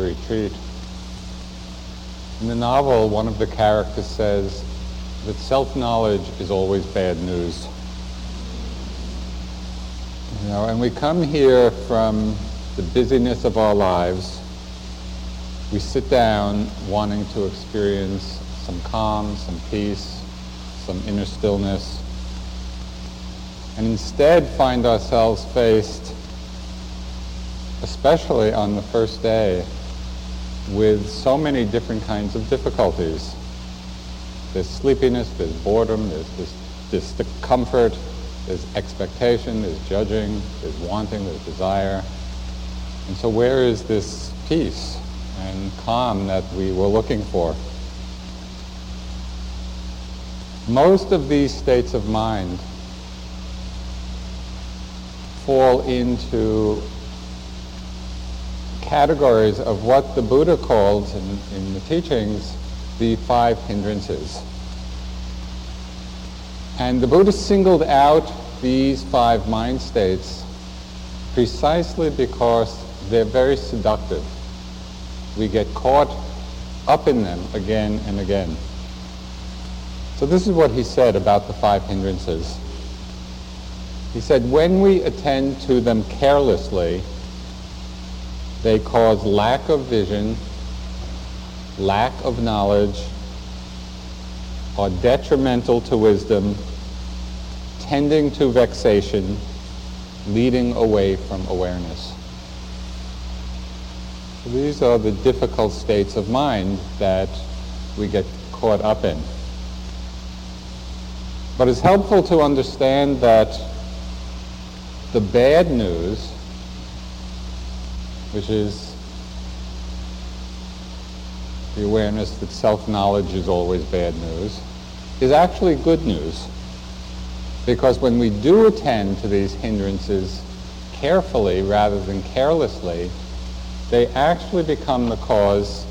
retreat. In the novel, one of the characters says that self-knowledge is always bad news. You know, and we come here from the busyness of our lives. We sit down wanting to experience some calm, some peace, some inner stillness, and instead find ourselves faced, especially on the first day, with so many different kinds of difficulties. There's sleepiness, there's boredom, there's, there's discomfort, there's expectation, there's judging, there's wanting, there's desire. And so where is this peace and calm that we were looking for? Most of these states of mind fall into categories of what the Buddha called in, in the teachings the five hindrances. And the Buddha singled out these five mind states precisely because they're very seductive. We get caught up in them again and again. So this is what he said about the five hindrances. He said, when we attend to them carelessly, they cause lack of vision, lack of knowledge, are detrimental to wisdom, tending to vexation, leading away from awareness. So these are the difficult states of mind that we get caught up in. But it's helpful to understand that the bad news, which is the awareness that self-knowledge is always bad news, is actually good news. Because when we do attend to these hindrances carefully rather than carelessly, they actually become the cause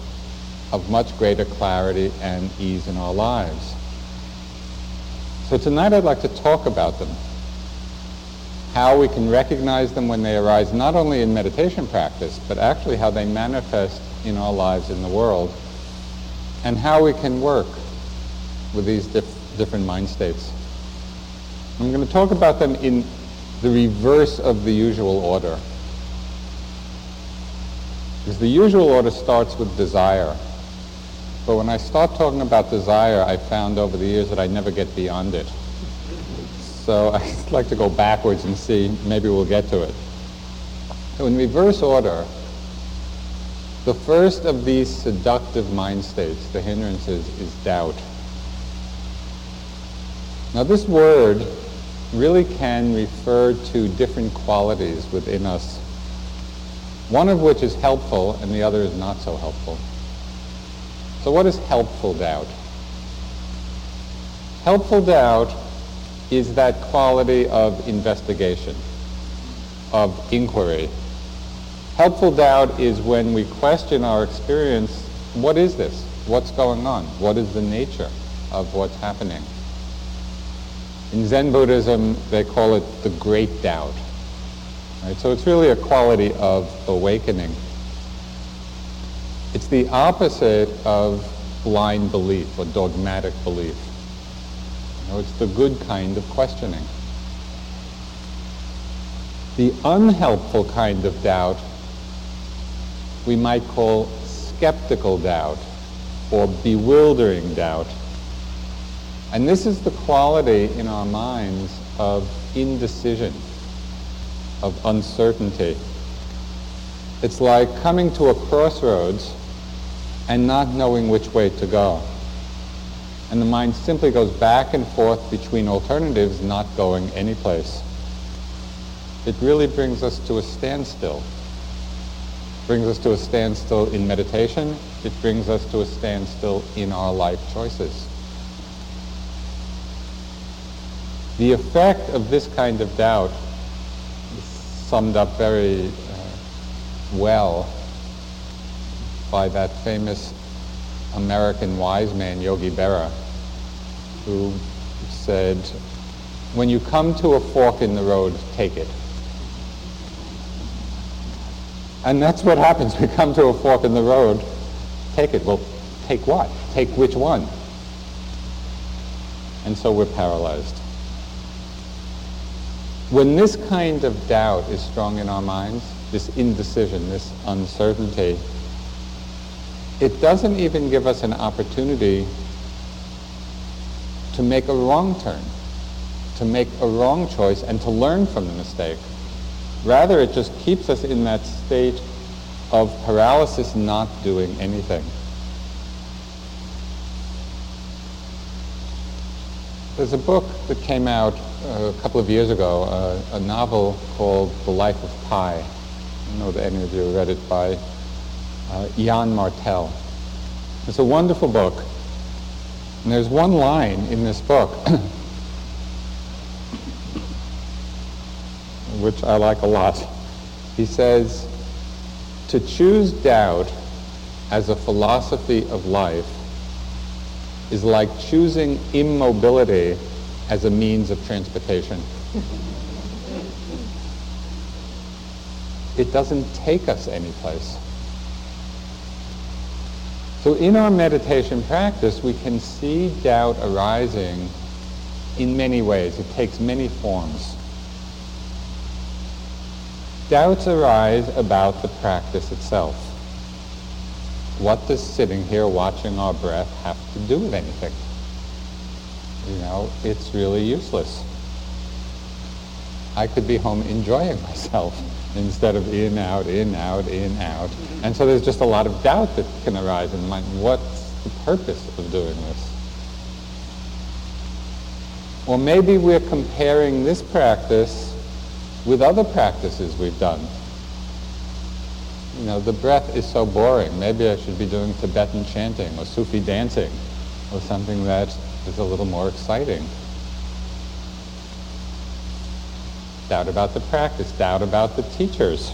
of much greater clarity and ease in our lives. So tonight I'd like to talk about them. How we can recognize them when they arise, not only in meditation practice, but actually how they manifest in our lives in the world, and how we can work with these dif- different mind states. I'm going to talk about them in the reverse of the usual order. Because the usual order starts with desire. But when I start talking about desire, I found over the years that I never get beyond it. So I'd like to go backwards and see, maybe we'll get to it. So in reverse order, the first of these seductive mind states, the hindrances, is doubt. Now this word really can refer to different qualities within us, one of which is helpful and the other is not so helpful. So what is helpful doubt? Helpful doubt is that quality of investigation, of inquiry. Helpful doubt is when we question our experience, what is this? What's going on? What is the nature of what's happening? In Zen Buddhism, they call it the great doubt. Right? So it's really a quality of awakening. It's the opposite of blind belief or dogmatic belief. It's the good kind of questioning. The unhelpful kind of doubt we might call skeptical doubt or bewildering doubt. And this is the quality in our minds of indecision, of uncertainty. It's like coming to a crossroads and not knowing which way to go. And the mind simply goes back and forth between alternatives, not going anyplace. It really brings us to a standstill. Brings us to a standstill in meditation. It brings us to a standstill in our life choices. The effect of this kind of doubt is summed up very uh, well by that famous American wise man, Yogi Berra, who said, when you come to a fork in the road, take it. And that's what happens. We come to a fork in the road. Take it. Well, take what? Take which one? And so we're paralyzed. When this kind of doubt is strong in our minds, this indecision, this uncertainty, it doesn't even give us an opportunity to make a wrong turn, to make a wrong choice, and to learn from the mistake. Rather, it just keeps us in that state of paralysis, not doing anything. There's a book that came out uh, a couple of years ago, uh, a novel called The Life of Pi. I don't know if any of you read it by uh, Yann Martel. It's a wonderful book. And there's one line in this book which I like a lot. He says, to choose doubt as a philosophy of life is like choosing immobility as a means of transportation. it doesn't take us anyplace. So in our meditation practice, we can see doubt arising in many ways. It takes many forms. Doubts arise about the practice itself. What does sitting here watching our breath have to do with anything? You know, it's really useless. I could be home enjoying myself instead of in, out, in, out, in, out. And so there's just a lot of doubt that can arise in mind. What's the purpose of doing this? Or maybe we're comparing this practice with other practices we've done. You know, the breath is so boring. Maybe I should be doing Tibetan chanting or Sufi dancing or something that is a little more exciting. Doubt about the practice, doubt about the teachers.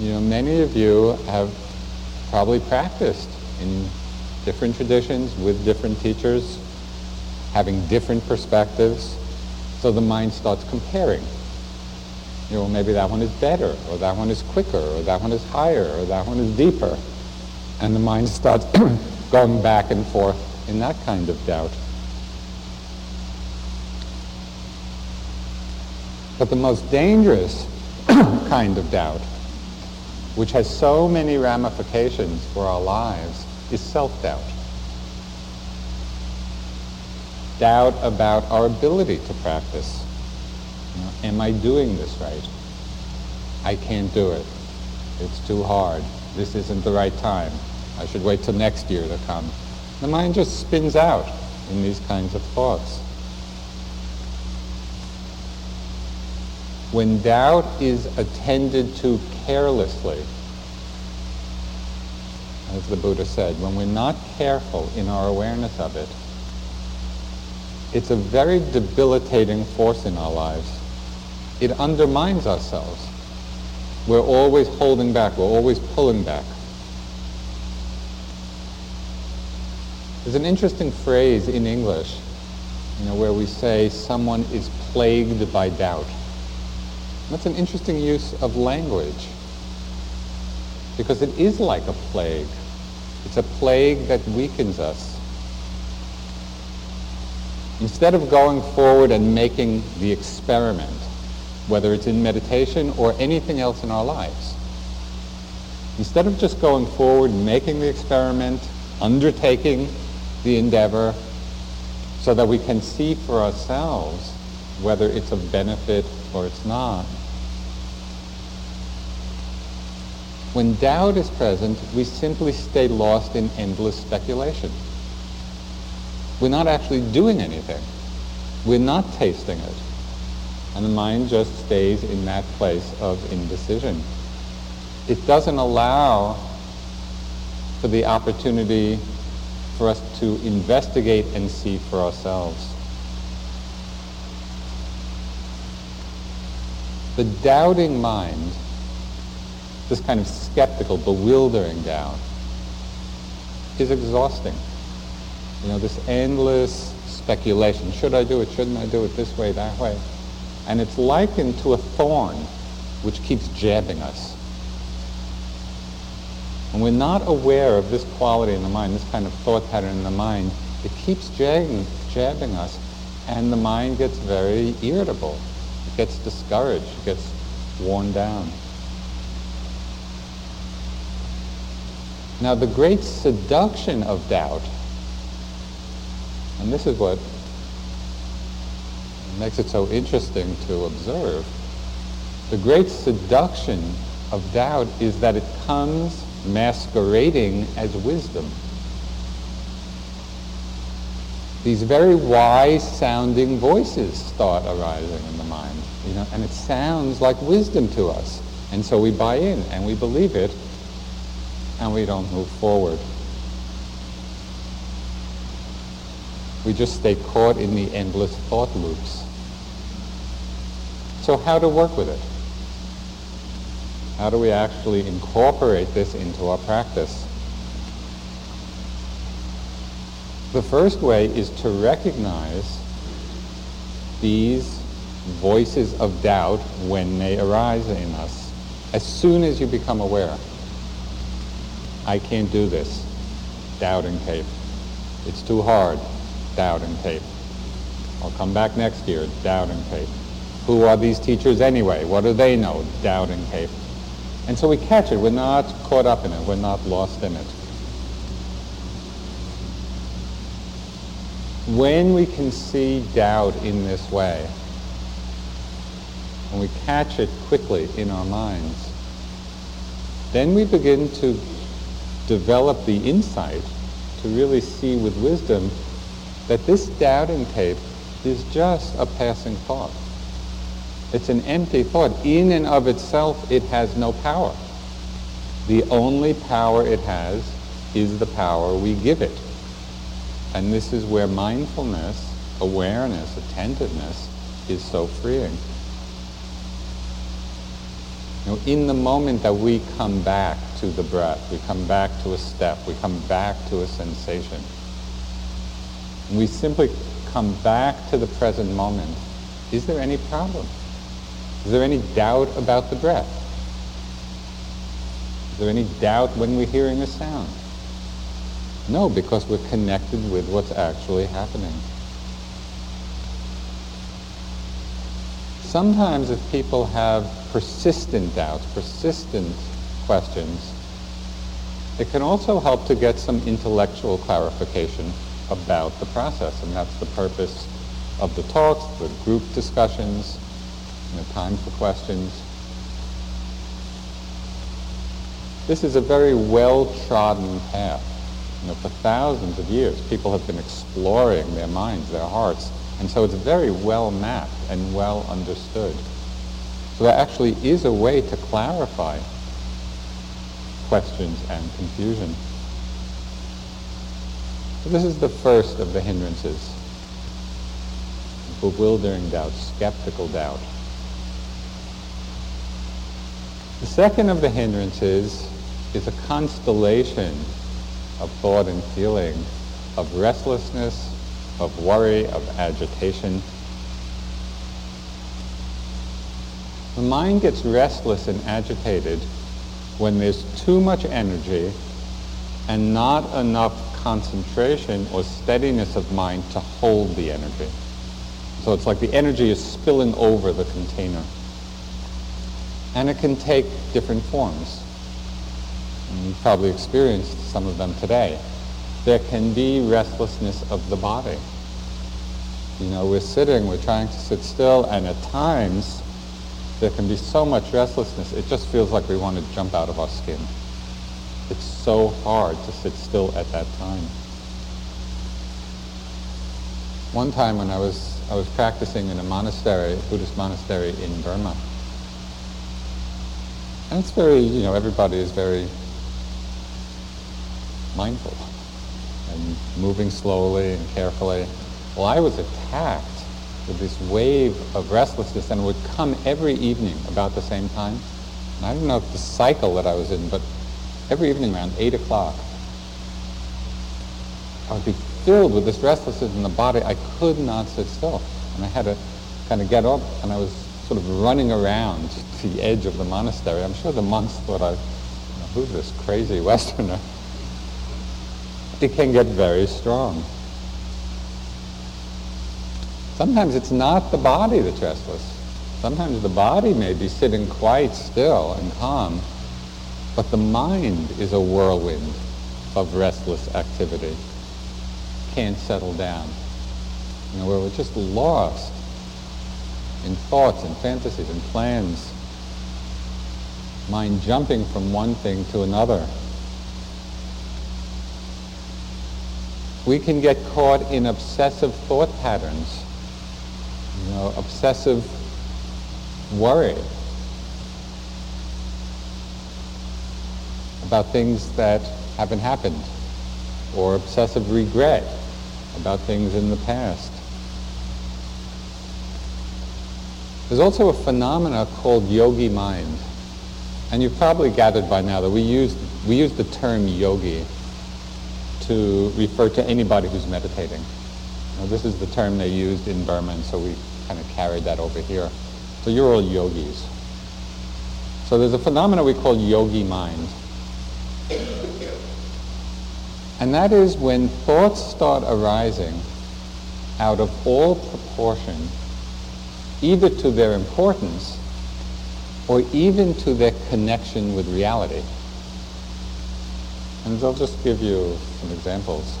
You know, many of you have probably practiced in different traditions with different teachers, having different perspectives. So the mind starts comparing. You know, maybe that one is better, or that one is quicker, or that one is higher, or that one is deeper. And the mind starts going back and forth in that kind of doubt. But the most dangerous kind of doubt, which has so many ramifications for our lives, is self-doubt. Doubt about our ability to practice. You know, am I doing this right? I can't do it. It's too hard. This isn't the right time. I should wait till next year to come. The mind just spins out in these kinds of thoughts. When doubt is attended to carelessly, as the Buddha said, when we're not careful in our awareness of it, it's a very debilitating force in our lives. It undermines ourselves. We're always holding back. We're always pulling back. There's an interesting phrase in English, you know, where we say someone is plagued by doubt. That's an interesting use of language because it is like a plague. It's a plague that weakens us. Instead of going forward and making the experiment, whether it's in meditation or anything else in our lives, instead of just going forward making the experiment, undertaking the endeavor, so that we can see for ourselves whether it's of benefit or it's not, When doubt is present, we simply stay lost in endless speculation. We're not actually doing anything. We're not tasting it. And the mind just stays in that place of indecision. It doesn't allow for the opportunity for us to investigate and see for ourselves. The doubting mind this kind of skeptical, bewildering doubt is exhausting. You know, this endless speculation. Should I do it? Shouldn't I do it this way, that way? And it's likened to a thorn which keeps jabbing us. and we're not aware of this quality in the mind, this kind of thought pattern in the mind, it keeps jabbing, jabbing us, and the mind gets very irritable. Gets discouraged. Gets worn down. Now, the great seduction of doubt, and this is what makes it so interesting to observe, the great seduction of doubt is that it comes masquerading as wisdom. These very wise sounding voices start arising in the mind, you know, and it sounds like wisdom to us. And so we buy in and we believe it and we don't move forward. We just stay caught in the endless thought loops. So how to work with it? How do we actually incorporate this into our practice? The first way is to recognize these voices of doubt when they arise in us. As soon as you become aware, I can't do this, doubt and tape. It's too hard, doubt and tape. I'll come back next year, doubt and tape. Who are these teachers anyway? What do they know? Doubt and tape. And so we catch it. We're not caught up in it. We're not lost in it. When we can see doubt in this way, when we catch it quickly in our minds, then we begin to develop the insight to really see with wisdom that this doubting tape is just a passing thought. It's an empty thought. In and of itself, it has no power. The only power it has is the power we give it. And this is where mindfulness, awareness, attentiveness is so freeing. In the moment that we come back to the breath, we come back to a step, we come back to a sensation, and we simply come back to the present moment, is there any problem? Is there any doubt about the breath? Is there any doubt when we're hearing a sound? No, because we're connected with what's actually happening. Sometimes if people have persistent doubts, persistent questions, it can also help to get some intellectual clarification about the process, and that's the purpose of the talks, the group discussions, know, time for questions. This is a very well-trodden path. You know, for thousands of years, people have been exploring their minds, their hearts, and so it's very well mapped and well understood. So there actually is a way to clarify questions and confusion. So this is the first of the hindrances. Bewildering doubt, skeptical doubt. The second of the hindrances is a constellation of thought and feeling, of restlessness, of worry, of agitation. The mind gets restless and agitated when there's too much energy and not enough concentration or steadiness of mind to hold the energy. So it's like the energy is spilling over the container. And it can take different forms. And you've probably experienced some of them today. There can be restlessness of the body. You know, we're sitting, we're trying to sit still, and at times there can be so much restlessness, it just feels like we want to jump out of our skin. It's so hard to sit still at that time. One time when I was, I was practicing in a monastery, Buddhist monastery in Burma, and it's very, you know, everybody is very mindful and moving slowly and carefully. Well, I was attacked with this wave of restlessness and would come every evening about the same time. And I don't know if the cycle that I was in, but every evening around 8 o'clock, I would be filled with this restlessness in the body. I could not sit still. And I had to kind of get up and I was sort of running around the edge of the monastery. I'm sure the monks thought I you know, who's this crazy Westerner? It can get very strong. Sometimes it's not the body that's restless. Sometimes the body may be sitting quite still and calm, but the mind is a whirlwind of restless activity. Can't settle down. You know, we're just lost in thoughts and fantasies and plans. Mind jumping from one thing to another. We can get caught in obsessive thought patterns, you know, obsessive worry about things that haven't happened, or obsessive regret about things in the past. There's also a phenomena called yogi mind. And you've probably gathered by now that we use, we use the term yogi to refer to anybody who's meditating. Now, this is the term they used in Burma, and so we kind of carried that over here. So you're all yogis. So there's a phenomenon we call yogi mind. And that is when thoughts start arising out of all proportion either to their importance or even to their connection with reality. And I'll just give you some examples.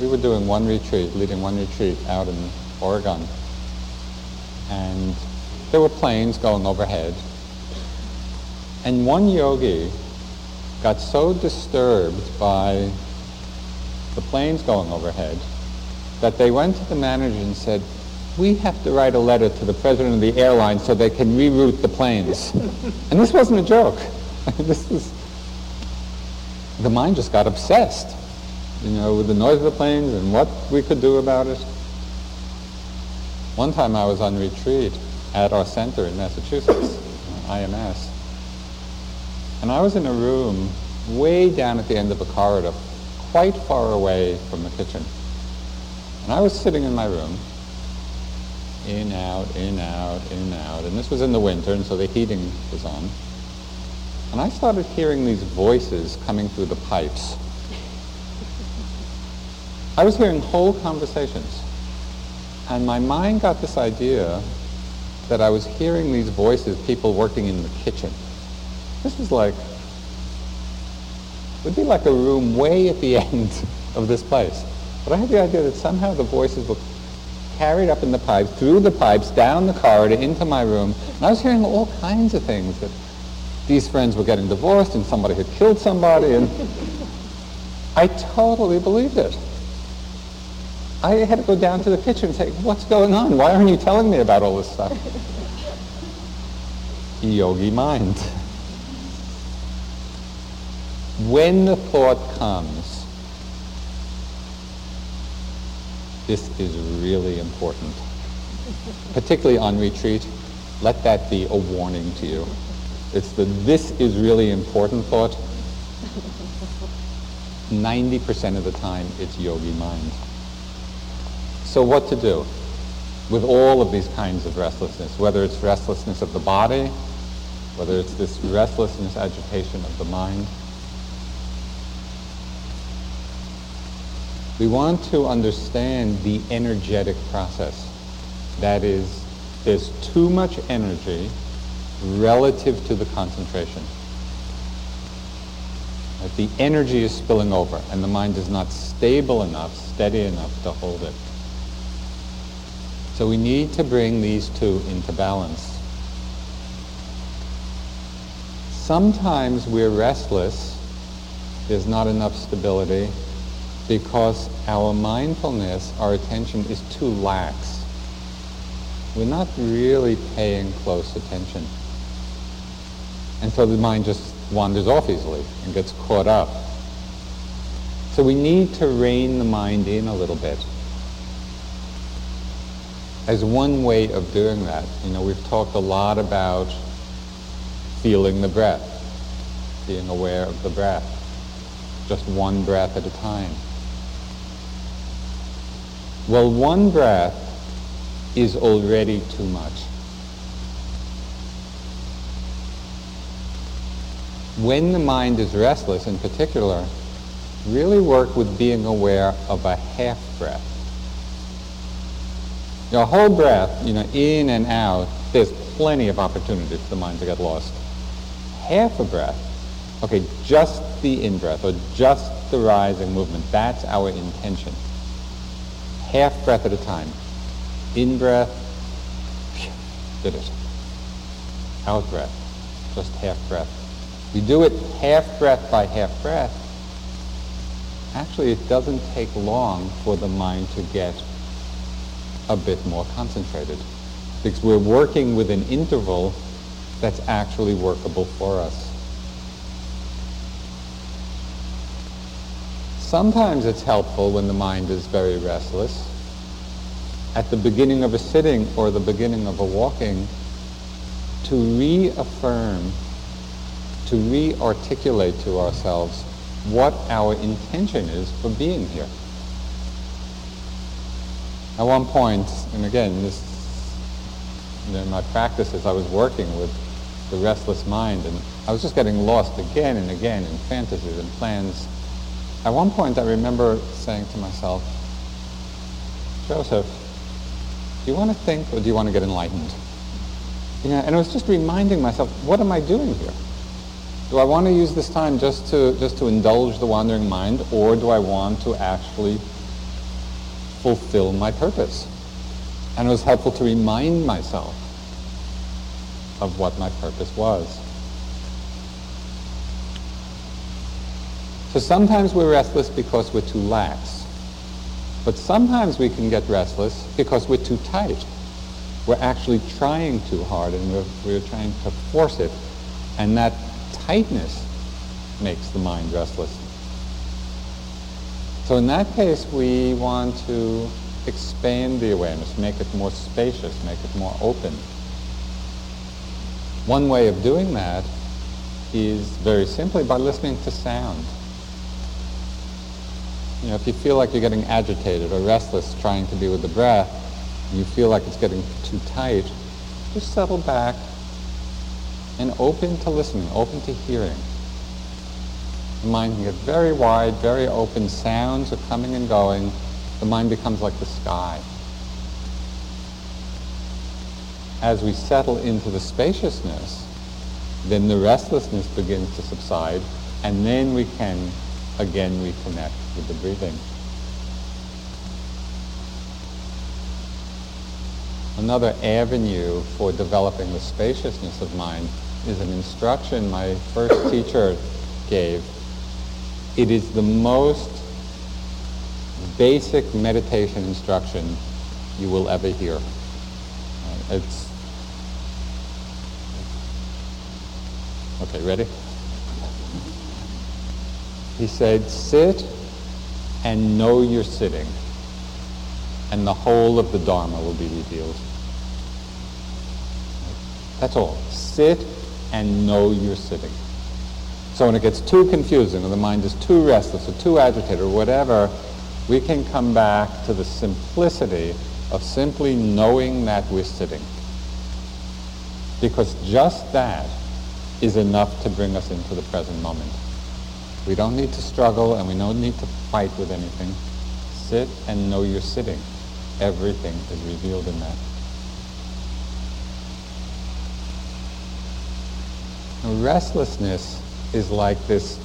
We were doing one retreat, leading one retreat out in Oregon. And there were planes going overhead. And one yogi got so disturbed by the planes going overhead that they went to the manager and said, we have to write a letter to the president of the airline so they can reroute the planes. and this wasn't a joke. this was, the mind just got obsessed, you know, with the noise of the planes and what we could do about it. One time I was on retreat at our center in Massachusetts, IMS, and I was in a room way down at the end of a corridor, quite far away from the kitchen. And I was sitting in my room, in, out, in, out, in, out. And this was in the winter, and so the heating was on. And I started hearing these voices coming through the pipes. I was hearing whole conversations. And my mind got this idea that I was hearing these voices, people working in the kitchen. This was like, would be like a room way at the end of this place. But I had the idea that somehow the voices were carried up in the pipes, through the pipes, down the corridor, into my room. And I was hearing all kinds of things that these friends were getting divorced and somebody had killed somebody. And I totally believed it. I had to go down to the kitchen and say, what's going on? Why aren't you telling me about all this stuff? Yogi mind. When the thought comes, This is really important. Particularly on retreat, let that be a warning to you. It's the this is really important thought. 90% of the time, it's yogi mind. So what to do with all of these kinds of restlessness, whether it's restlessness of the body, whether it's this restlessness, agitation of the mind, We want to understand the energetic process. That is, there's too much energy relative to the concentration. That the energy is spilling over and the mind is not stable enough, steady enough to hold it. So we need to bring these two into balance. Sometimes we're restless, there's not enough stability, because our mindfulness, our attention is too lax. We're not really paying close attention. And so the mind just wanders off easily and gets caught up. So we need to rein the mind in a little bit. As one way of doing that, you know, we've talked a lot about feeling the breath, being aware of the breath, just one breath at a time. Well, one breath is already too much. when the mind is restless in particular, really work with being aware of a half breath. Your whole breath, you know, in and out, there's plenty of opportunity for the mind to get lost. Half a breath, okay, just the in-breath or just the rising movement, that's our intention. Half breath at a time. In-breath, did it. Out breath, just half breath. We do it half breath by half breath. Actually, it doesn't take long for the mind to get a bit more concentrated because we're working with an interval that's actually workable for us. Sometimes it's helpful when the mind is very restless. At the beginning of a sitting or the beginning of a walking, to reaffirm, to re-articulate to ourselves what our intention is for being here. At one point, and again, this, you know, in my practices, I was working with the restless mind, and I was just getting lost again and again in fantasies and plans. At one point, I remember saying to myself, Joseph, do you want to think or do you want to get enlightened? You know, and I was just reminding myself, what am I doing here? Do I want to use this time just to, just to indulge the wandering mind, or do I want to actually fulfill my purpose? And it was helpful to remind myself of what my purpose was. So sometimes we're restless because we're too lax. But sometimes we can get restless because we're too tight. We're actually trying too hard and we're, we're trying to force it. And that tightness makes the mind restless. So in that case, we want to expand the awareness, make it more spacious, make it more open. One way of doing that is very simply by listening to sound. You know, if you feel like you're getting agitated or restless trying to be with the breath, you feel like it's getting too tight, just settle back and open to listening, open to hearing. The mind can get very wide, very open. Sounds are coming and going. The mind becomes like the sky. As we settle into the spaciousness, then the restlessness begins to subside, and then we can again reconnect with the breathing. Another avenue for developing the spaciousness of mind is an instruction my first teacher gave. It is the most basic meditation instruction you will ever hear. It's okay. Ready? He said, "Sit and know you're sitting, and the whole of the Dharma will be revealed." That's all. Sit and know you're sitting. So when it gets too confusing or the mind is too restless or too agitated or whatever, we can come back to the simplicity of simply knowing that we're sitting. Because just that is enough to bring us into the present moment. We don't need to struggle and we don't need to fight with anything. Sit and know you're sitting. Everything is revealed in that. restlessness is like this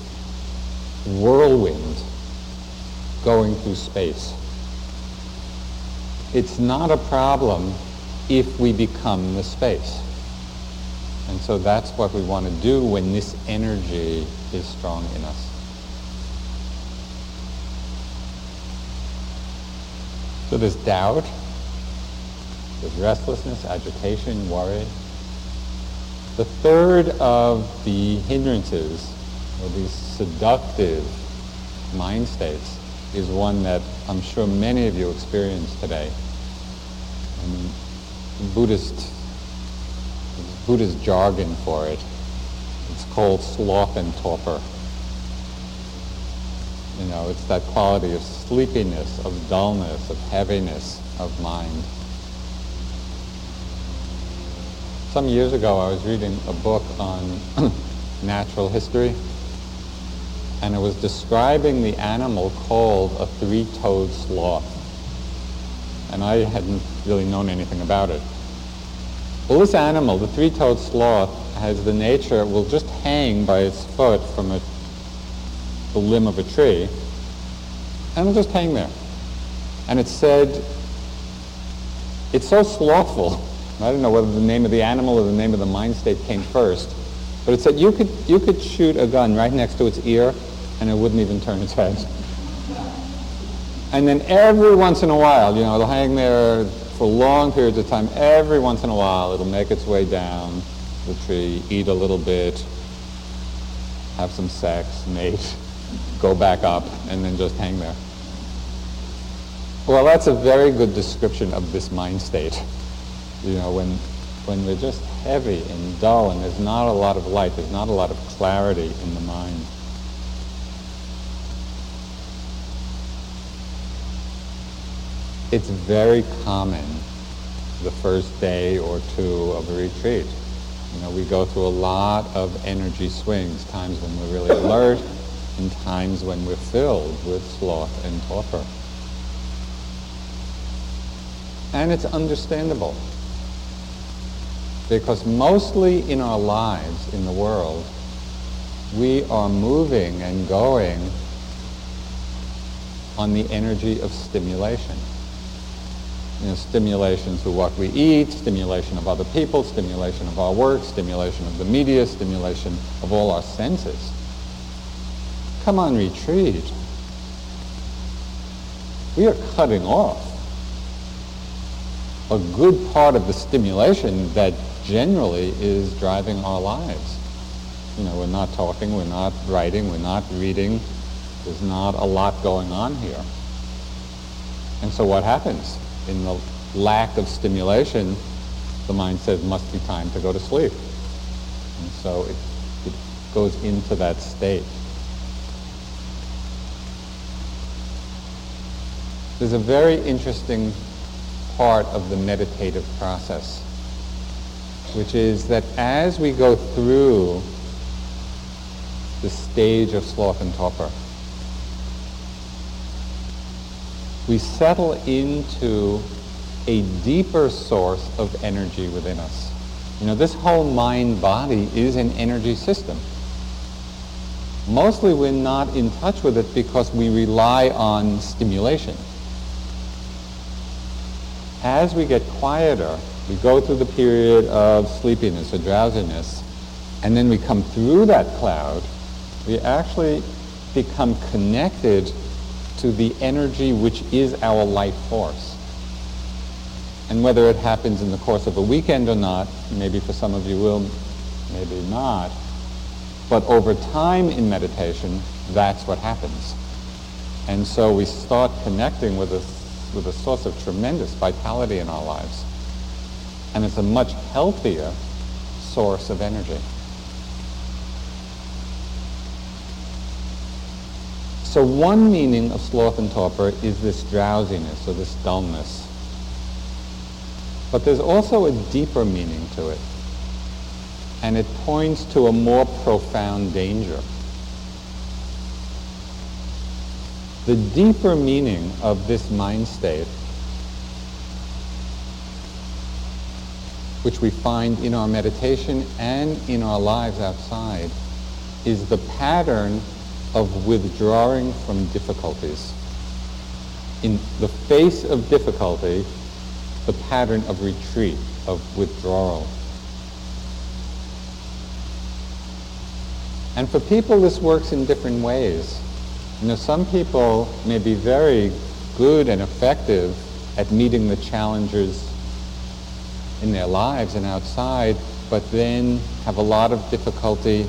whirlwind going through space. It's not a problem if we become the space. And so that's what we want to do when this energy is strong in us. So there's doubt, there's restlessness, agitation, worry, the third of the hindrances, or these seductive mind states, is one that I'm sure many of you experience today. Um, Buddhist, Buddhist jargon for it. It's called sloth and torpor. You know, it's that quality of sleepiness, of dullness, of heaviness of mind. Some years ago, I was reading a book on natural history, and it was describing the animal called a three-toed sloth. And I hadn't really known anything about it. Well, this animal, the three-toed sloth, has the nature, it will just hang by its foot from a, the limb of a tree, and it'll just hang there. And it said, it's so slothful. I don't know whether the name of the animal or the name of the mind state came first, but it said you could, you could shoot a gun right next to its ear and it wouldn't even turn its head. And then every once in a while, you know, it'll hang there for long periods of time. Every once in a while, it'll make its way down the tree, eat a little bit, have some sex, mate, go back up, and then just hang there. Well, that's a very good description of this mind state. You know, when, when we're just heavy and dull and there's not a lot of light, there's not a lot of clarity in the mind. It's very common the first day or two of a retreat. You know, we go through a lot of energy swings, times when we're really alert and times when we're filled with sloth and torpor. And it's understandable. Because mostly in our lives, in the world, we are moving and going on the energy of stimulation. You know, stimulation through what we eat, stimulation of other people, stimulation of our work, stimulation of the media, stimulation of all our senses. Come on retreat. We are cutting off a good part of the stimulation that generally is driving our lives. You know, we're not talking, we're not writing, we're not reading. There's not a lot going on here. And so what happens? In the lack of stimulation, the mind says, must be time to go to sleep. And so it, it goes into that state. There's a very interesting part of the meditative process, which is that as we go through the stage of sloth and torpor, we settle into a deeper source of energy within us. You know, this whole mind-body is an energy system. Mostly we're not in touch with it because we rely on stimulation as we get quieter, we go through the period of sleepiness or drowsiness, and then we come through that cloud, we actually become connected to the energy which is our life force. And whether it happens in the course of a weekend or not, maybe for some of you will, maybe not, but over time in meditation, that's what happens. And so we start connecting with a with a source of tremendous vitality in our lives. And it's a much healthier source of energy. So one meaning of sloth and torpor is this drowsiness or this dullness. But there's also a deeper meaning to it. And it points to a more profound danger. The deeper meaning of this mind state, which we find in our meditation and in our lives outside, is the pattern of withdrawing from difficulties. In the face of difficulty, the pattern of retreat, of withdrawal. And for people, this works in different ways. You know, some people may be very good and effective at meeting the challenges in their lives and outside, but then have a lot of difficulty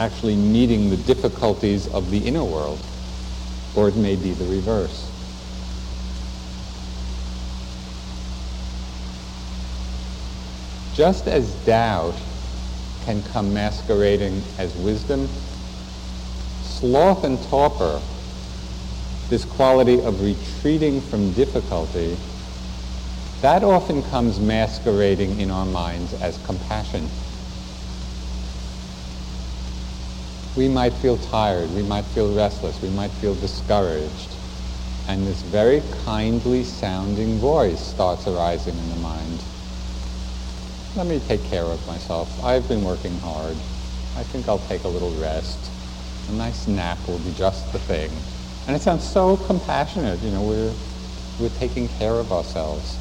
actually meeting the difficulties of the inner world. Or it may be the reverse. Just as doubt can come masquerading as wisdom, sloth and torpor, this quality of retreating from difficulty, that often comes masquerading in our minds as compassion. we might feel tired, we might feel restless, we might feel discouraged. And this very kindly sounding voice starts arising in the mind. Let me take care of myself. I've been working hard. I think I'll take a little rest. A nice nap will be just the thing. And it sounds so compassionate, you know, we're, we're taking care of ourselves.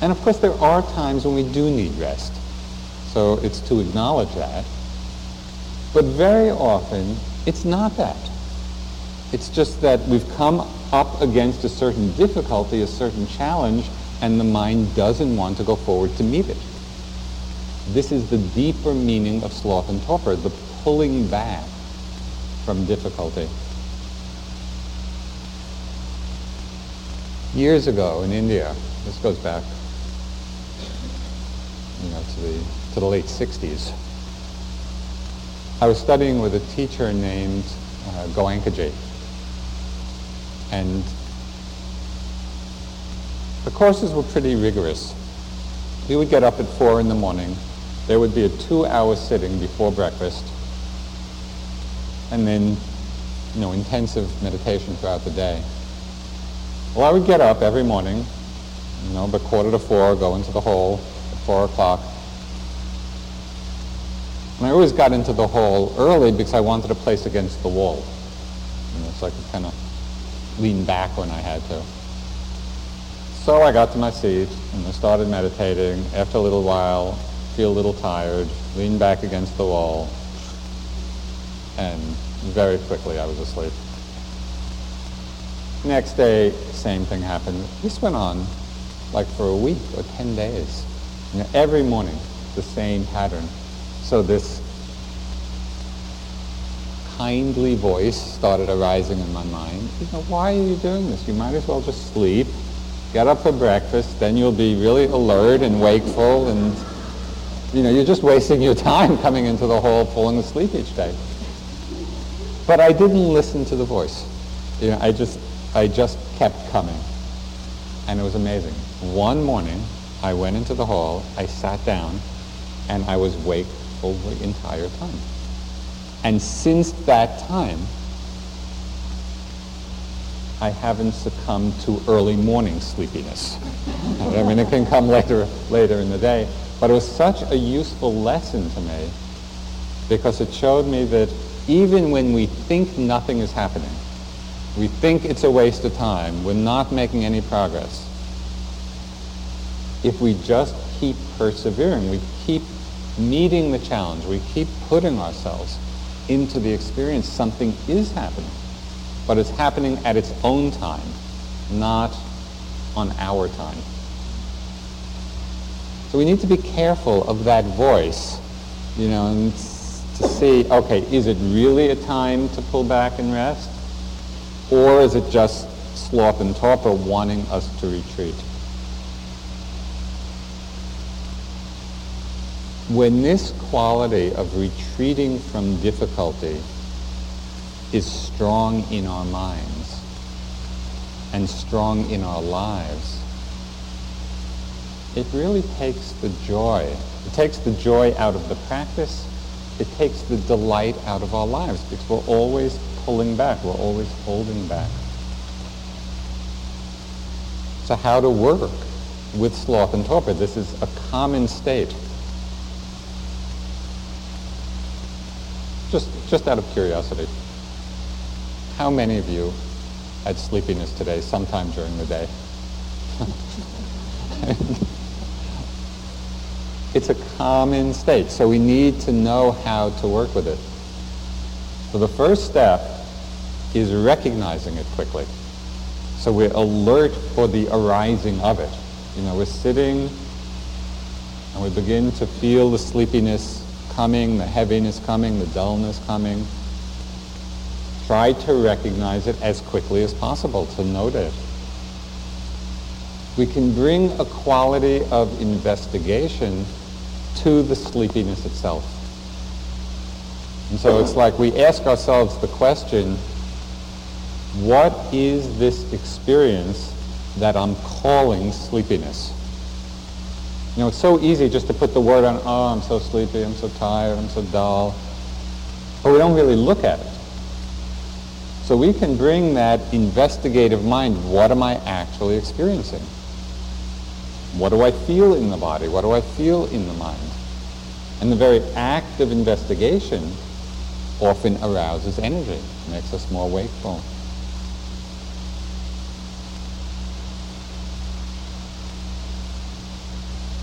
And of course there are times when we do need rest. So it's to acknowledge that. But very often, it's not that. It's just that we've come up against a certain difficulty, a certain challenge, and the mind doesn't want to go forward to meet it. This is the deeper meaning of sloth and torpor, the pulling back from difficulty. Years ago in India, this goes back you know, to the, to the late 60s, I was studying with a teacher named uh, Goenkaji. And the courses were pretty rigorous. We would get up at 4 in the morning. There would be a two-hour sitting before breakfast. And then, you know, intensive meditation throughout the day. Well, I would get up every morning, you know, but quarter to 4, go into the at 4 o'clock, and I always got into the hall early because I wanted a place against the wall. You know, so I could kind of lean back when I had to. So I got to my seat and I started meditating. After a little while, feel a little tired, lean back against the wall, and very quickly I was asleep. Next day, same thing happened. This went on like for a week or 10 days. You know, every morning, the same pattern. So this kindly voice started arising in my mind. You know, why are you doing this? You might as well just sleep, get up for breakfast, then you'll be really alert and wakeful and you know, you're just wasting your time coming into the hall falling asleep each day. But I didn't listen to the voice. You know, I just I just kept coming. And it was amazing. One morning I went into the hall, I sat down, and I was awake over the entire time. And since that time, I haven't succumbed to early morning sleepiness. I mean, it can come later, later in the day. But it was such a useful lesson to me because it showed me that even when we think nothing is happening, we think it's a waste of time, we're not making any progress, if we just keep persevering, we keep meeting the challenge, we keep putting ourselves into the experience, something is happening. But it's happening at its own time, not on our time. So we need to be careful of that voice, you know, and to see, okay, is it really a time to pull back and rest? Or is it just sloth and torpor wanting us to retreat? When this quality of retreating from difficulty is strong in our minds and strong in our lives, it really takes the joy. It takes the joy out of the practice. It takes the delight out of our lives because we're always pulling back. We're always holding back. So how to work with sloth and torpor? This is a common state Just, just out of curiosity, how many of you had sleepiness today sometime during the day? it's a common state, so we need to know how to work with it. So the first step is recognizing it quickly. So we're alert for the arising of it. You know, we're sitting and we begin to feel the sleepiness coming, the heaviness coming, the dullness coming. Try to recognize it as quickly as possible, to note it. We can bring a quality of investigation to the sleepiness itself. And so it's like we ask ourselves the question, what is this experience that I'm calling sleepiness? You know, it's so easy just to put the word on, oh, I'm so sleepy, I'm so tired, I'm so dull. but we don't really look at it. So we can bring that investigative mind, what am I actually experiencing? What do I feel in the body? What do I feel in the mind? And the very act of investigation often arouses energy, makes us more wakeful.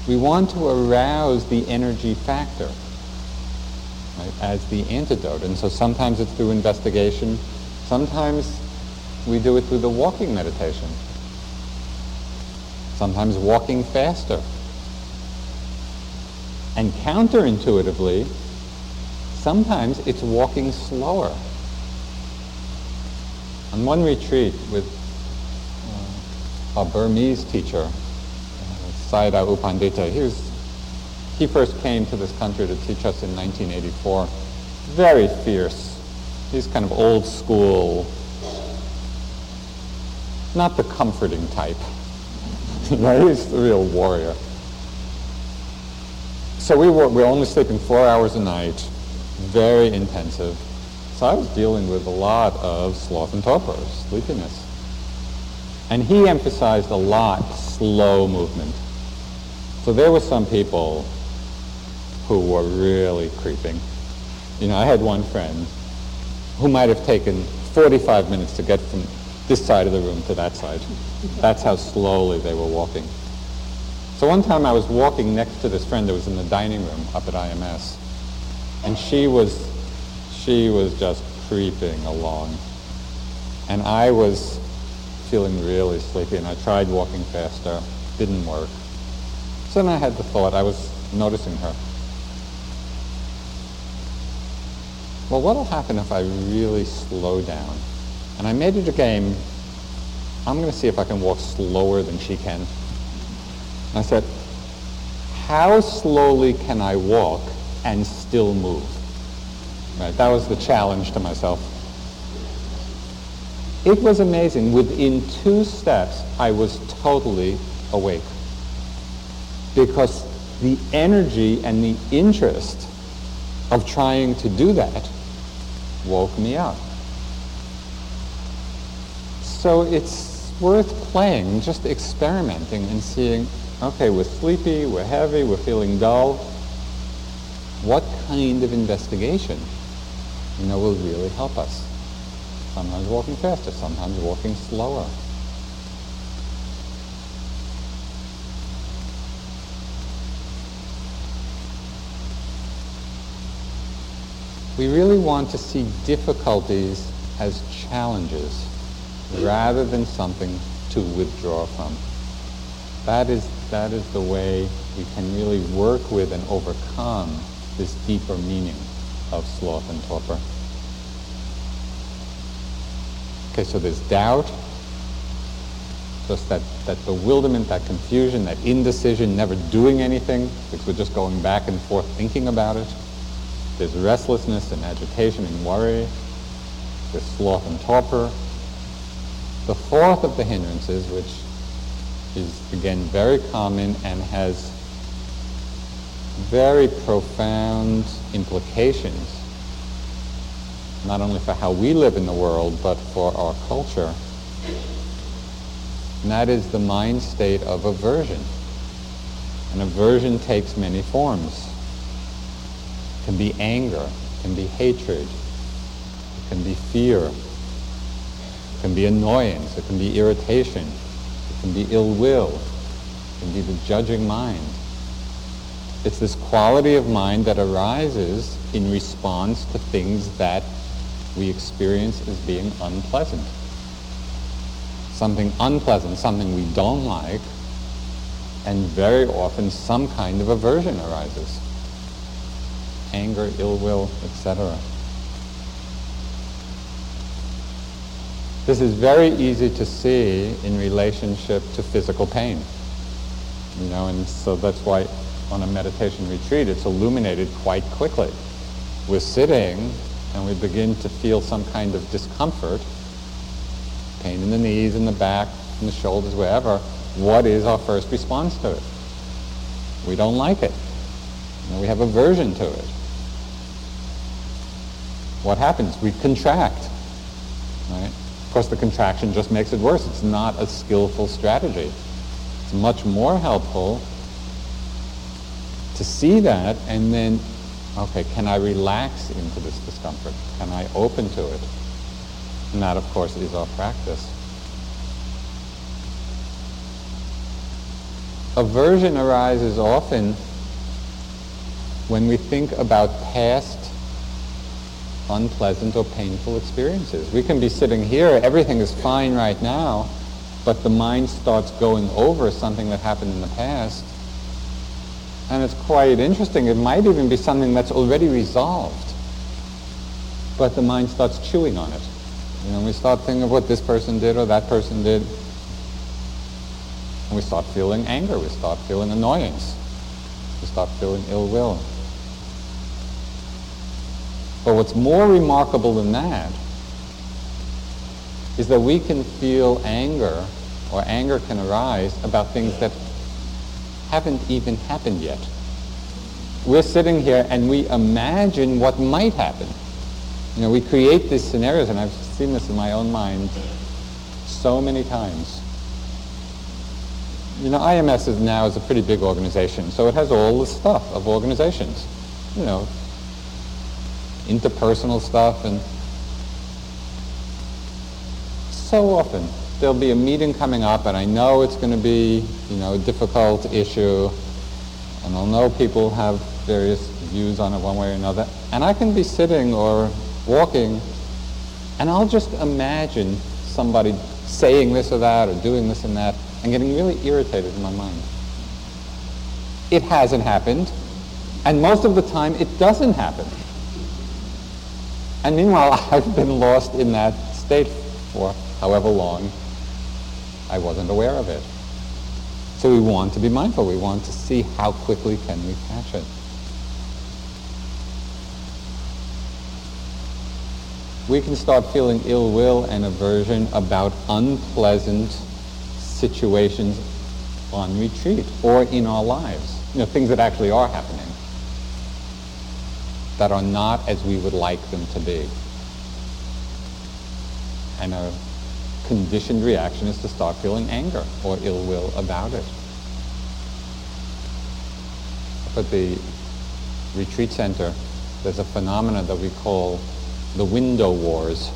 We want to arouse the energy factor right, as the antidote. And so sometimes it's through investigation. Sometimes we do it through the walking meditation. Sometimes walking faster. And counterintuitively, sometimes it's walking slower. On one retreat with uh, a Burmese teacher, Sayadaw U Pandita, he, was, he first came to this country to teach us in 1984. Very fierce. He's kind of old school, not the comforting type. he's the real warrior. So we were, we were only sleeping four hours a night, very intensive. So I was dealing with a lot of sloth and torpor, sleepiness. And he emphasized a lot slow movement. So there were some people who were really creeping. You know, I had one friend who might have taken 45 minutes to get from this side of the room to that side. That's how slowly they were walking. So one time I was walking next to this friend that was in the dining room up at IMS, and she was, she was just creeping along. And I was feeling really sleepy, and I tried walking faster. Didn't work. Then I had the thought, I was noticing her. Well, what'll happen if I really slow down? And I made it a game. I'm going to see if I can walk slower than she can. And I said, how slowly can I walk and still move? Right, that was the challenge to myself. It was amazing. Within two steps, I was totally awake. Because the energy and the interest of trying to do that woke me up. So it's worth playing, just experimenting and seeing Okay, we're sleepy, we're heavy, we're feeling dull. What kind of investigation, you know, will really help us? Sometimes walking faster, sometimes walking slower. We really want to see difficulties as challenges rather than something to withdraw from. That is that is the way we can really work with and overcome this deeper meaning of sloth and torpor. Okay, so there's doubt, just that, that bewilderment, that confusion, that indecision, never doing anything because we're just going back and forth thinking about it. There's restlessness and agitation and worry. There's sloth and torpor. The fourth of the hindrances, which is again very common and has very profound implications, not only for how we live in the world, but for our culture. And that is the mind state of aversion. And aversion takes many forms. It can be anger, it can be hatred, it can be fear, it can be annoyance, it can be irritation, it can be ill will, it can be the judging mind. It's this quality of mind that arises in response to things that we experience as being unpleasant. Something unpleasant, something we don't like, and very often some kind of aversion arises. Anger, ill will, etc. This is very easy to see in relationship to physical pain. You know, and so that's why on a meditation retreat it's illuminated quite quickly. We're sitting and we begin to feel some kind of discomfort, pain in the knees, in the back, in the shoulders, wherever. What is our first response to it? We don't like it. You know, we have aversion to it. What happens? We contract. Right? Of course, the contraction just makes it worse. It's not a skillful strategy. It's much more helpful to see that and then, okay, can I relax into this discomfort? Can I open to it? And that, of course, is our practice. Aversion arises often when we think about past unpleasant or painful experiences. We can be sitting here, everything is fine right now, but the mind starts going over something that happened in the past. And it's quite interesting. It might even be something that's already resolved, but the mind starts chewing on it. You know, we start thinking of what this person did or that person did, and we start feeling anger, we start feeling annoyance, we start feeling ill will. But what's more remarkable than that is that we can feel anger or anger can arise about things that haven't even happened yet. We're sitting here and we imagine what might happen. You know, we create these scenarios, and I've seen this in my own mind so many times. You know, IMS is now is a pretty big organization, so it has all the stuff of organizations. You know, interpersonal stuff and so often there'll be a meeting coming up and I know it's going to be, you know, a difficult issue and I'll know people have various views on it one way or another and I can be sitting or walking and I'll just imagine somebody saying this or that or doing this and that and getting really irritated in my mind. It hasn't happened and most of the time it doesn't happen. And meanwhile, I've been lost in that state for however long I wasn't aware of it. So we want to be mindful. We want to see how quickly can we catch it. We can start feeling ill will and aversion about unpleasant situations on retreat or in our lives. You know, things that actually are happening that are not as we would like them to be. And a conditioned reaction is to start feeling anger or ill will about it. At the retreat center, there's a phenomenon that we call the window wars.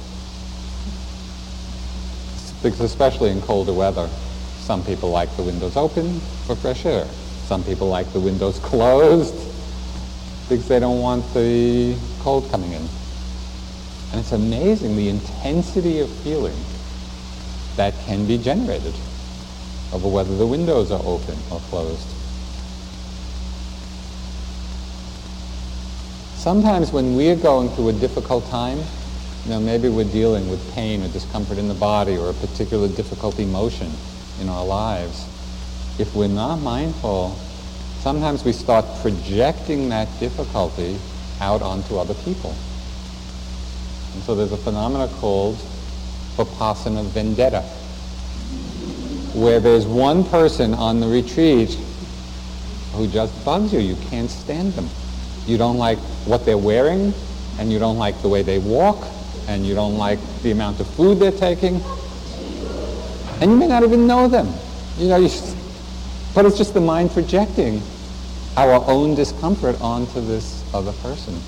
Because especially in colder weather, some people like the windows open for fresh air. Some people like the windows closed because they don't want the cold coming in. And it's amazing the intensity of feeling that can be generated over whether the windows are open or closed. Sometimes when we're going through a difficult time, you know, maybe we're dealing with pain or discomfort in the body or a particular difficult emotion in our lives, if we're not mindful sometimes we start projecting that difficulty out onto other people. And so there's a phenomenon called Vipassana vendetta, where there's one person on the retreat who just bugs you. You can't stand them. You don't like what they're wearing, and you don't like the way they walk, and you don't like the amount of food they're taking, and you may not even know them. You know, you but it's just the mind projecting our own discomfort onto this other person.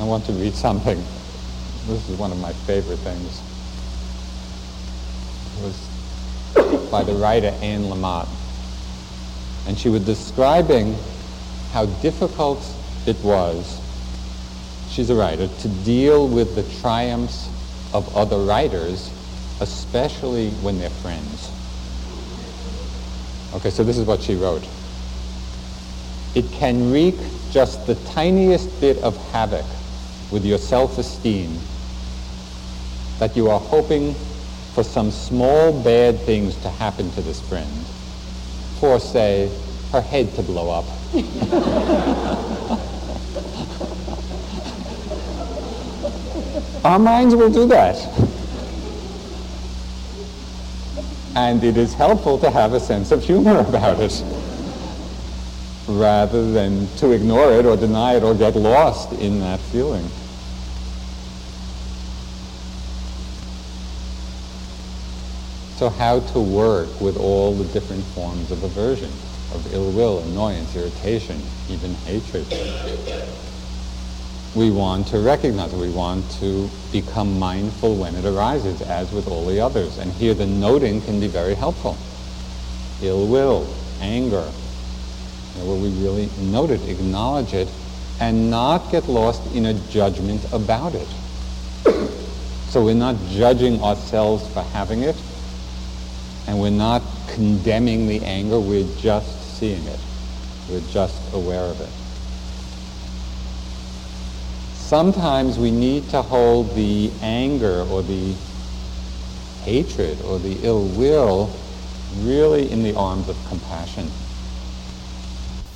I want to read something. This is one of my favorite things. It was by the writer Anne Lamott. And she was describing how difficult it was, she's a writer, to deal with the triumphs of other writers especially when they're friends. Okay, so this is what she wrote. It can wreak just the tiniest bit of havoc with your self-esteem that you are hoping for some small bad things to happen to this friend. For, say, her head to blow up. Our minds will do that. And it is helpful to have a sense of humor about it. rather than to ignore it or deny it or get lost in that feeling. So how to work with all the different forms of aversion, of ill will, annoyance, irritation, even hatred. We want to recognize it. We want to become mindful when it arises, as with all the others. And here the noting can be very helpful. Ill will, anger, you know, where we really note it, acknowledge it, and not get lost in a judgment about it. So we're not judging ourselves for having it, and we're not condemning the anger, we're just seeing it. We're just aware of it. Sometimes we need to hold the anger or the hatred or the ill will really in the arms of compassion.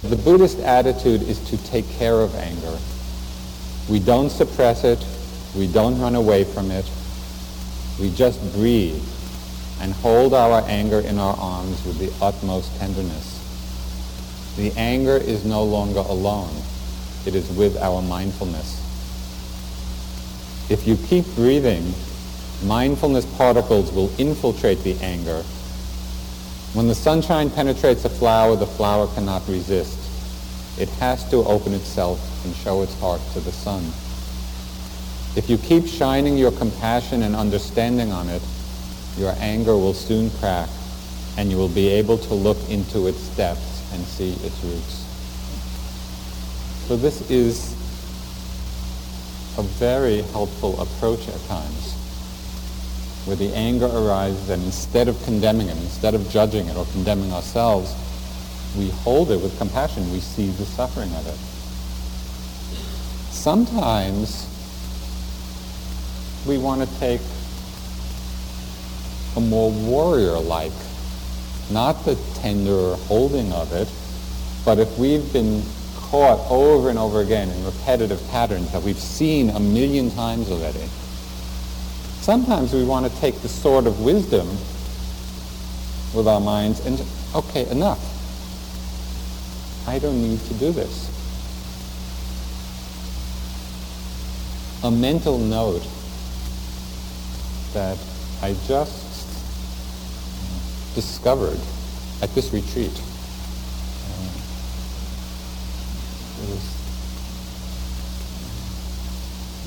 The Buddhist attitude is to take care of anger. We don't suppress it. We don't run away from it. We just breathe and hold our anger in our arms with the utmost tenderness. The anger is no longer alone. It is with our mindfulness. If you keep breathing, mindfulness particles will infiltrate the anger. When the sunshine penetrates a flower, the flower cannot resist. It has to open itself and show its heart to the sun. If you keep shining your compassion and understanding on it, your anger will soon crack and you will be able to look into its depths and see its roots. So this is a very helpful approach at times where the anger arises and instead of condemning it, instead of judging it or condemning ourselves, we hold it with compassion. We see the suffering of it. Sometimes we want to take a more warrior-like, not the tender holding of it, but if we've been caught over and over again in repetitive patterns that we've seen a million times already, sometimes we want to take the sword of wisdom with our minds and, okay, enough. I don't need to do this. A mental note that I just discovered at this retreat. Uh, it was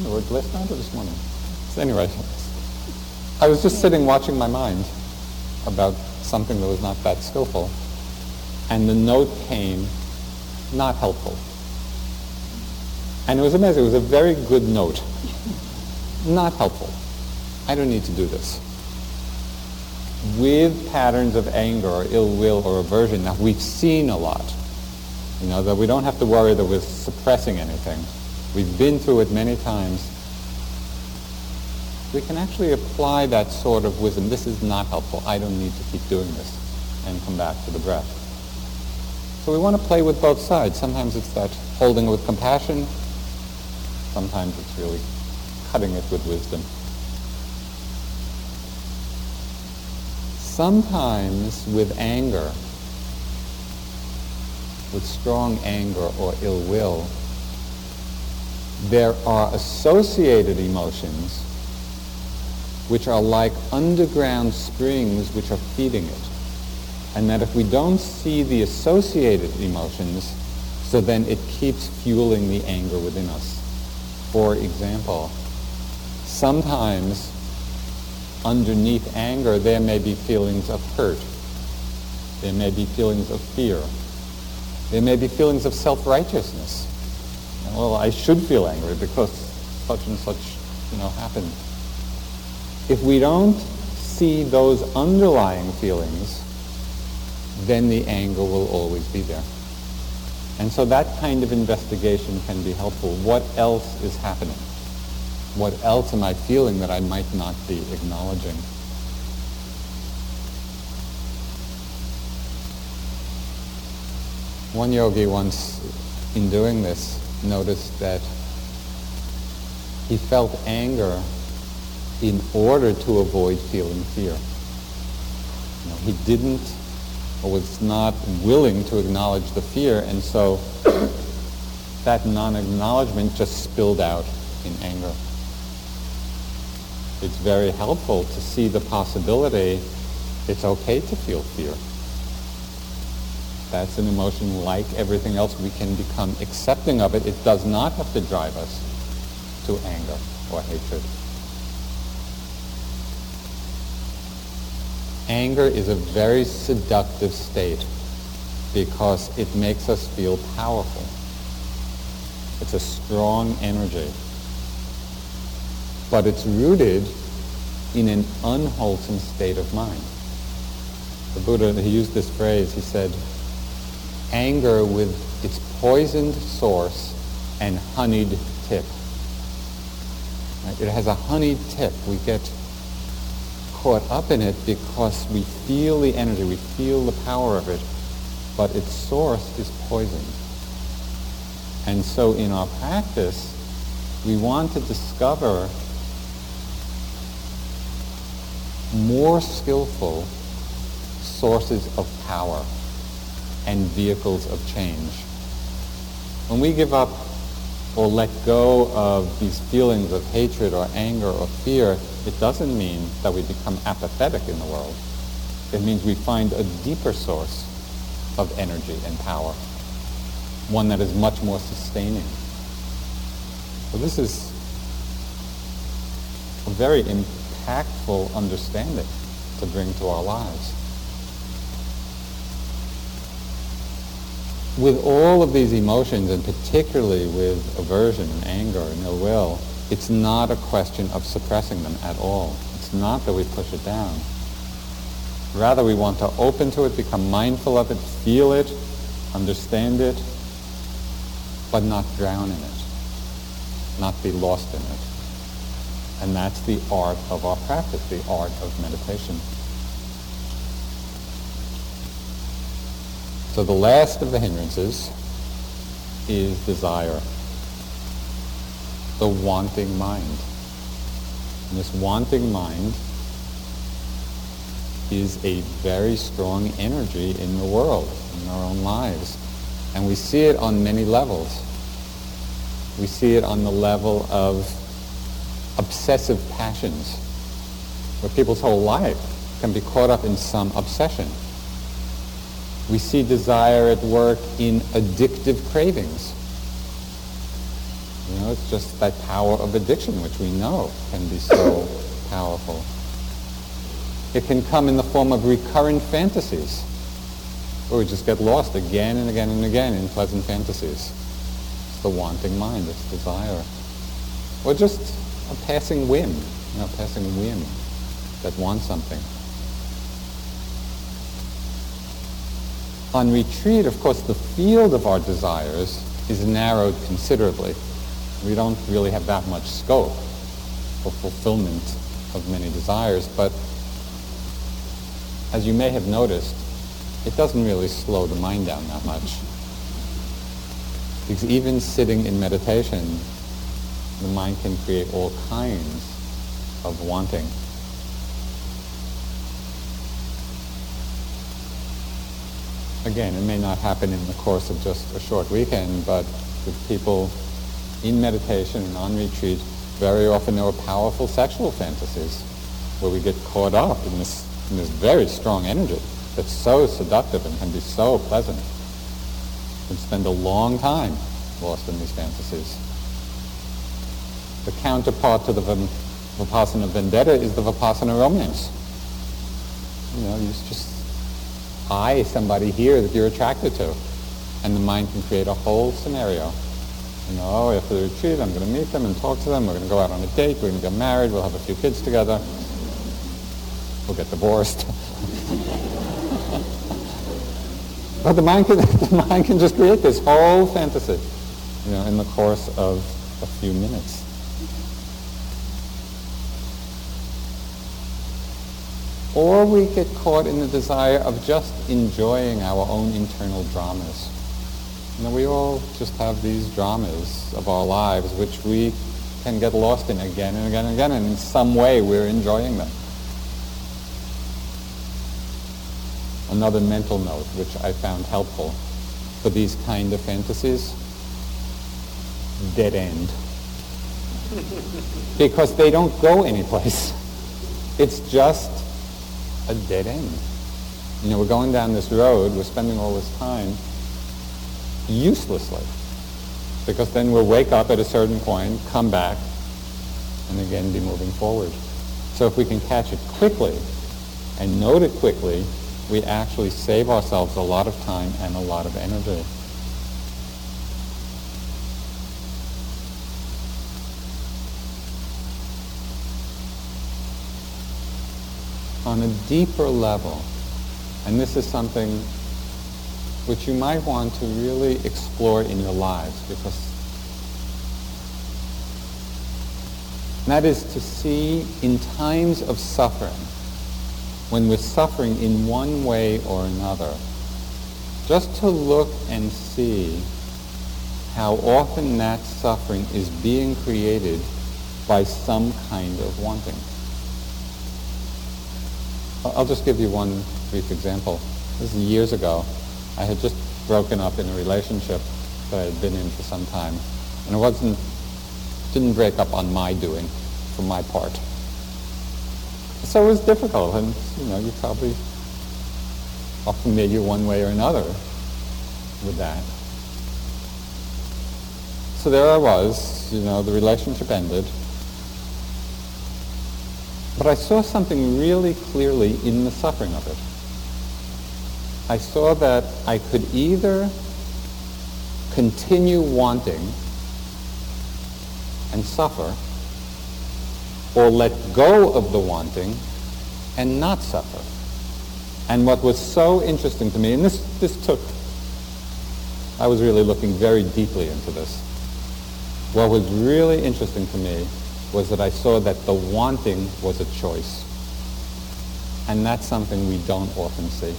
the word last night or this morning. So anyway, I was just sitting watching my mind about something that was not that skillful, and the note came, not helpful. And it was amazing. It was a very good note. Not helpful. I don't need to do this with patterns of anger or ill will or aversion that we've seen a lot. You know, that we don't have to worry that we're suppressing anything. We've been through it many times. We can actually apply that sort of wisdom. This is not helpful. I don't need to keep doing this. And come back to the breath. So we want to play with both sides. Sometimes it's that holding with compassion. Sometimes it's really cutting it with wisdom. sometimes with anger, with strong anger or ill will, there are associated emotions which are like underground springs which are feeding it. And that if we don't see the associated emotions, so then it keeps fueling the anger within us. For example, sometimes underneath anger, there may be feelings of hurt. There may be feelings of fear. There may be feelings of self-righteousness. Well, I should feel angry because such and such, you know, happened. If we don't see those underlying feelings, then the anger will always be there. And so that kind of investigation can be helpful. What else is happening? What else am I feeling that I might not be acknowledging? One yogi once, in doing this, noticed that he felt anger in order to avoid feeling fear. You know, he didn't or was not willing to acknowledge the fear, and so that non-acknowledgement just spilled out in anger. It's very helpful to see the possibility it's okay to feel fear. That's an emotion like everything else. We can become accepting of it. It does not have to drive us to anger or hatred. Anger is a very seductive state because it makes us feel powerful. It's a strong energy. But it's rooted in an unwholesome state of mind. The Buddha, he used this phrase, he said, anger with its poisoned source and honeyed tip. It has a honeyed tip. We get caught up in it because we feel the energy, we feel the power of it, but its source is poisoned. And so in our practice, we want to discover more skillful sources of power and vehicles of change. When we give up or let go of these feelings of hatred or anger or fear, it doesn't mean that we become apathetic in the world. It means we find a deeper source of energy and power, one that is much more sustaining. So this is a very impactful understanding to bring to our lives. With all of these emotions, and particularly with aversion and anger and ill will, it's not a question of suppressing them at all. It's not that we push it down. Rather, we want to open to it, become mindful of it, feel it, understand it, but not drown in it, not be lost in it. And that's the art of our practice, the art of meditation. So the last of the hindrances is desire, the wanting mind. And this wanting mind is a very strong energy in the world, in our own lives. And we see it on many levels. We see it on the level of obsessive passions, where people's whole life can be caught up in some obsession. We see desire at work in addictive cravings. You know, it's just that power of addiction, which we know can be so powerful. It can come in the form of recurrent fantasies, where we just get lost again and again and again in pleasant fantasies. It's the wanting mind, it's desire. Or just a passing whim, you know, passing whim that wants something. On retreat, of course, the field of our desires is narrowed considerably. We don't really have that much scope for fulfillment of many desires, but as you may have noticed, it doesn't really slow the mind down that much. Because even sitting in meditation, the mind can create all kinds of wanting. Again, it may not happen in the course of just a short weekend, but with people in meditation and on retreat, very often there are powerful sexual fantasies where we get caught up in this, in this very strong energy that's so seductive and can be so pleasant. We spend a long time lost in these fantasies. The counterpart to the Vipassana vendetta is the Vipassana romance. You know, you just eye somebody here that you're attracted to. And the mind can create a whole scenario. You know, oh, after the retreat, I'm going to meet them and talk to them. We're going to go out on a date. We're going to get married. We'll have a few kids together. We'll get divorced. but the mind, can, the mind can just create this whole fantasy, you know, in the course of a few minutes. Or we get caught in the desire of just enjoying our own internal dramas. You know, we all just have these dramas of our lives which we can get lost in again and again and again, and in some way we're enjoying them. another mental note which I found helpful for these kind of fantasies. Dead end. because they don't go anyplace. It's just a dead end. You know, we're going down this road, we're spending all this time uselessly. Because then we'll wake up at a certain point, come back, and again be moving forward. So if we can catch it quickly and note it quickly, we actually save ourselves a lot of time and a lot of energy. On a deeper level, and this is something which you might want to really explore in your lives because that is to see in times of suffering, when we're suffering in one way or another, just to look and see how often that suffering is being created by some kind of wanting. I'll just give you one brief example. This is years ago. I had just broken up in a relationship that I had been in for some time. And it wasn't, didn't break up on my doing, for my part. So it was difficult, and you know, you probably are familiar one way or another with that. So there I was, you know, the relationship ended. But I saw something really clearly in the suffering of it. I saw that I could either continue wanting and suffer, or let go of the wanting and not suffer. And what was so interesting to me, and this, this took, I was really looking very deeply into this. What was really interesting to me was that I saw that the wanting was a choice. And that's something we don't often see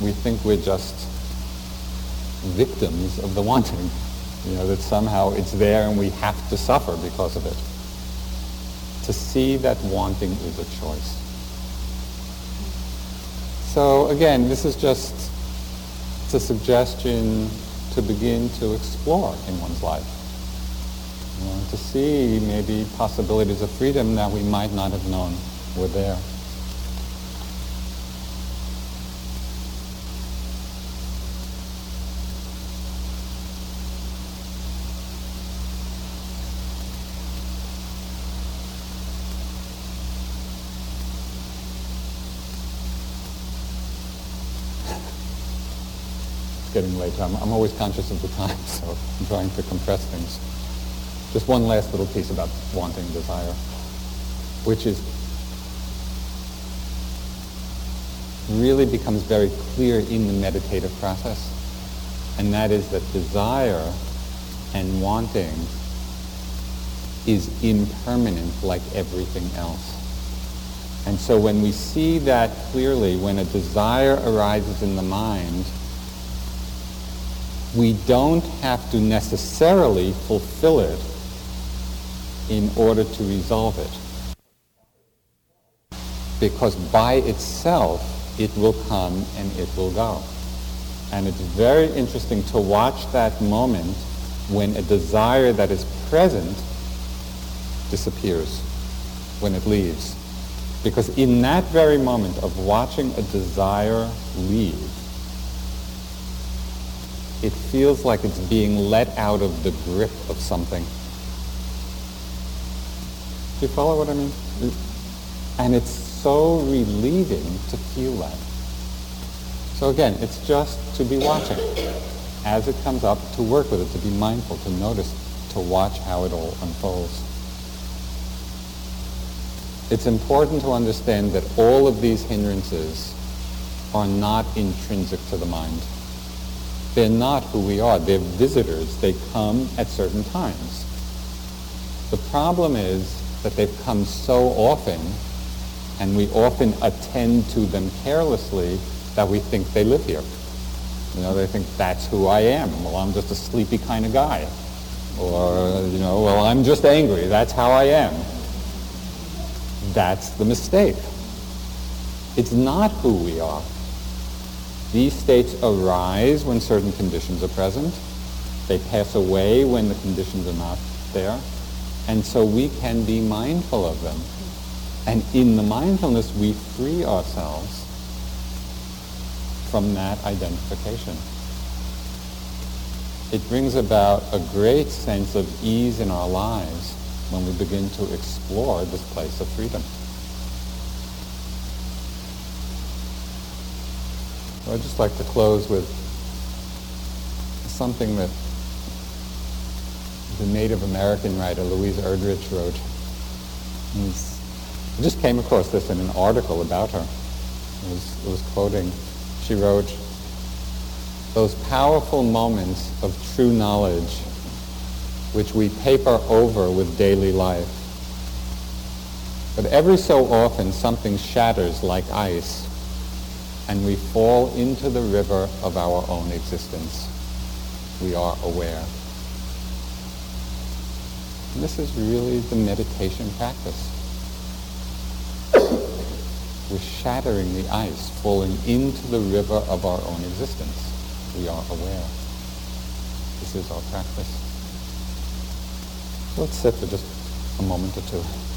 we think we're just victims of the wanting. You know, that somehow it's there and we have to suffer because of it. To see that wanting is a choice. So again, this is just a suggestion to begin to explore in one's life. You know, to see maybe possibilities of freedom that we might not have known were there. It's getting late. I'm, I'm always conscious of the time, so I'm trying to compress things. Just one last little piece about wanting desire, which is really becomes very clear in the meditative process. And that is that desire and wanting is impermanent like everything else. And so when we see that clearly, when a desire arises in the mind, we don't have to necessarily fulfill it in order to resolve it. Because by itself, it will come and it will go. And it's very interesting to watch that moment when a desire that is present disappears, when it leaves. Because in that very moment of watching a desire leave, it feels like it's being let out of the grip of something. Do you follow what I mean? And it's so relieving to feel that. So again, it's just to be watching. As it comes up, to work with it, to be mindful, to notice, to watch how it all unfolds. It's important to understand that all of these hindrances are not intrinsic to the mind. They're not who we are. They're visitors. They come at certain times. The problem is that they've come so often, and we often attend to them carelessly that we think they live here. You know, they think that's who I am. Well, I'm just a sleepy kind of guy. Or, you know, well, I'm just angry. That's how I am. That's the mistake. It's not who we are. These states arise when certain conditions are present. They pass away when the conditions are not there. And so we can be mindful of them. And in the mindfulness, we free ourselves from that identification. It brings about a great sense of ease in our lives when we begin to explore this place of freedom. I'd just like to close with something that the Native American writer Louise Erdrich wrote. I just came across this in an article about her. It was, it was quoting, she wrote, those powerful moments of true knowledge which we paper over with daily life. But every so often something shatters like ice and we fall into the river of our own existence. We are aware. And this is really the meditation practice. We're shattering the ice, falling into the river of our own existence. We are aware. This is our practice. Let's sit for just a moment or two.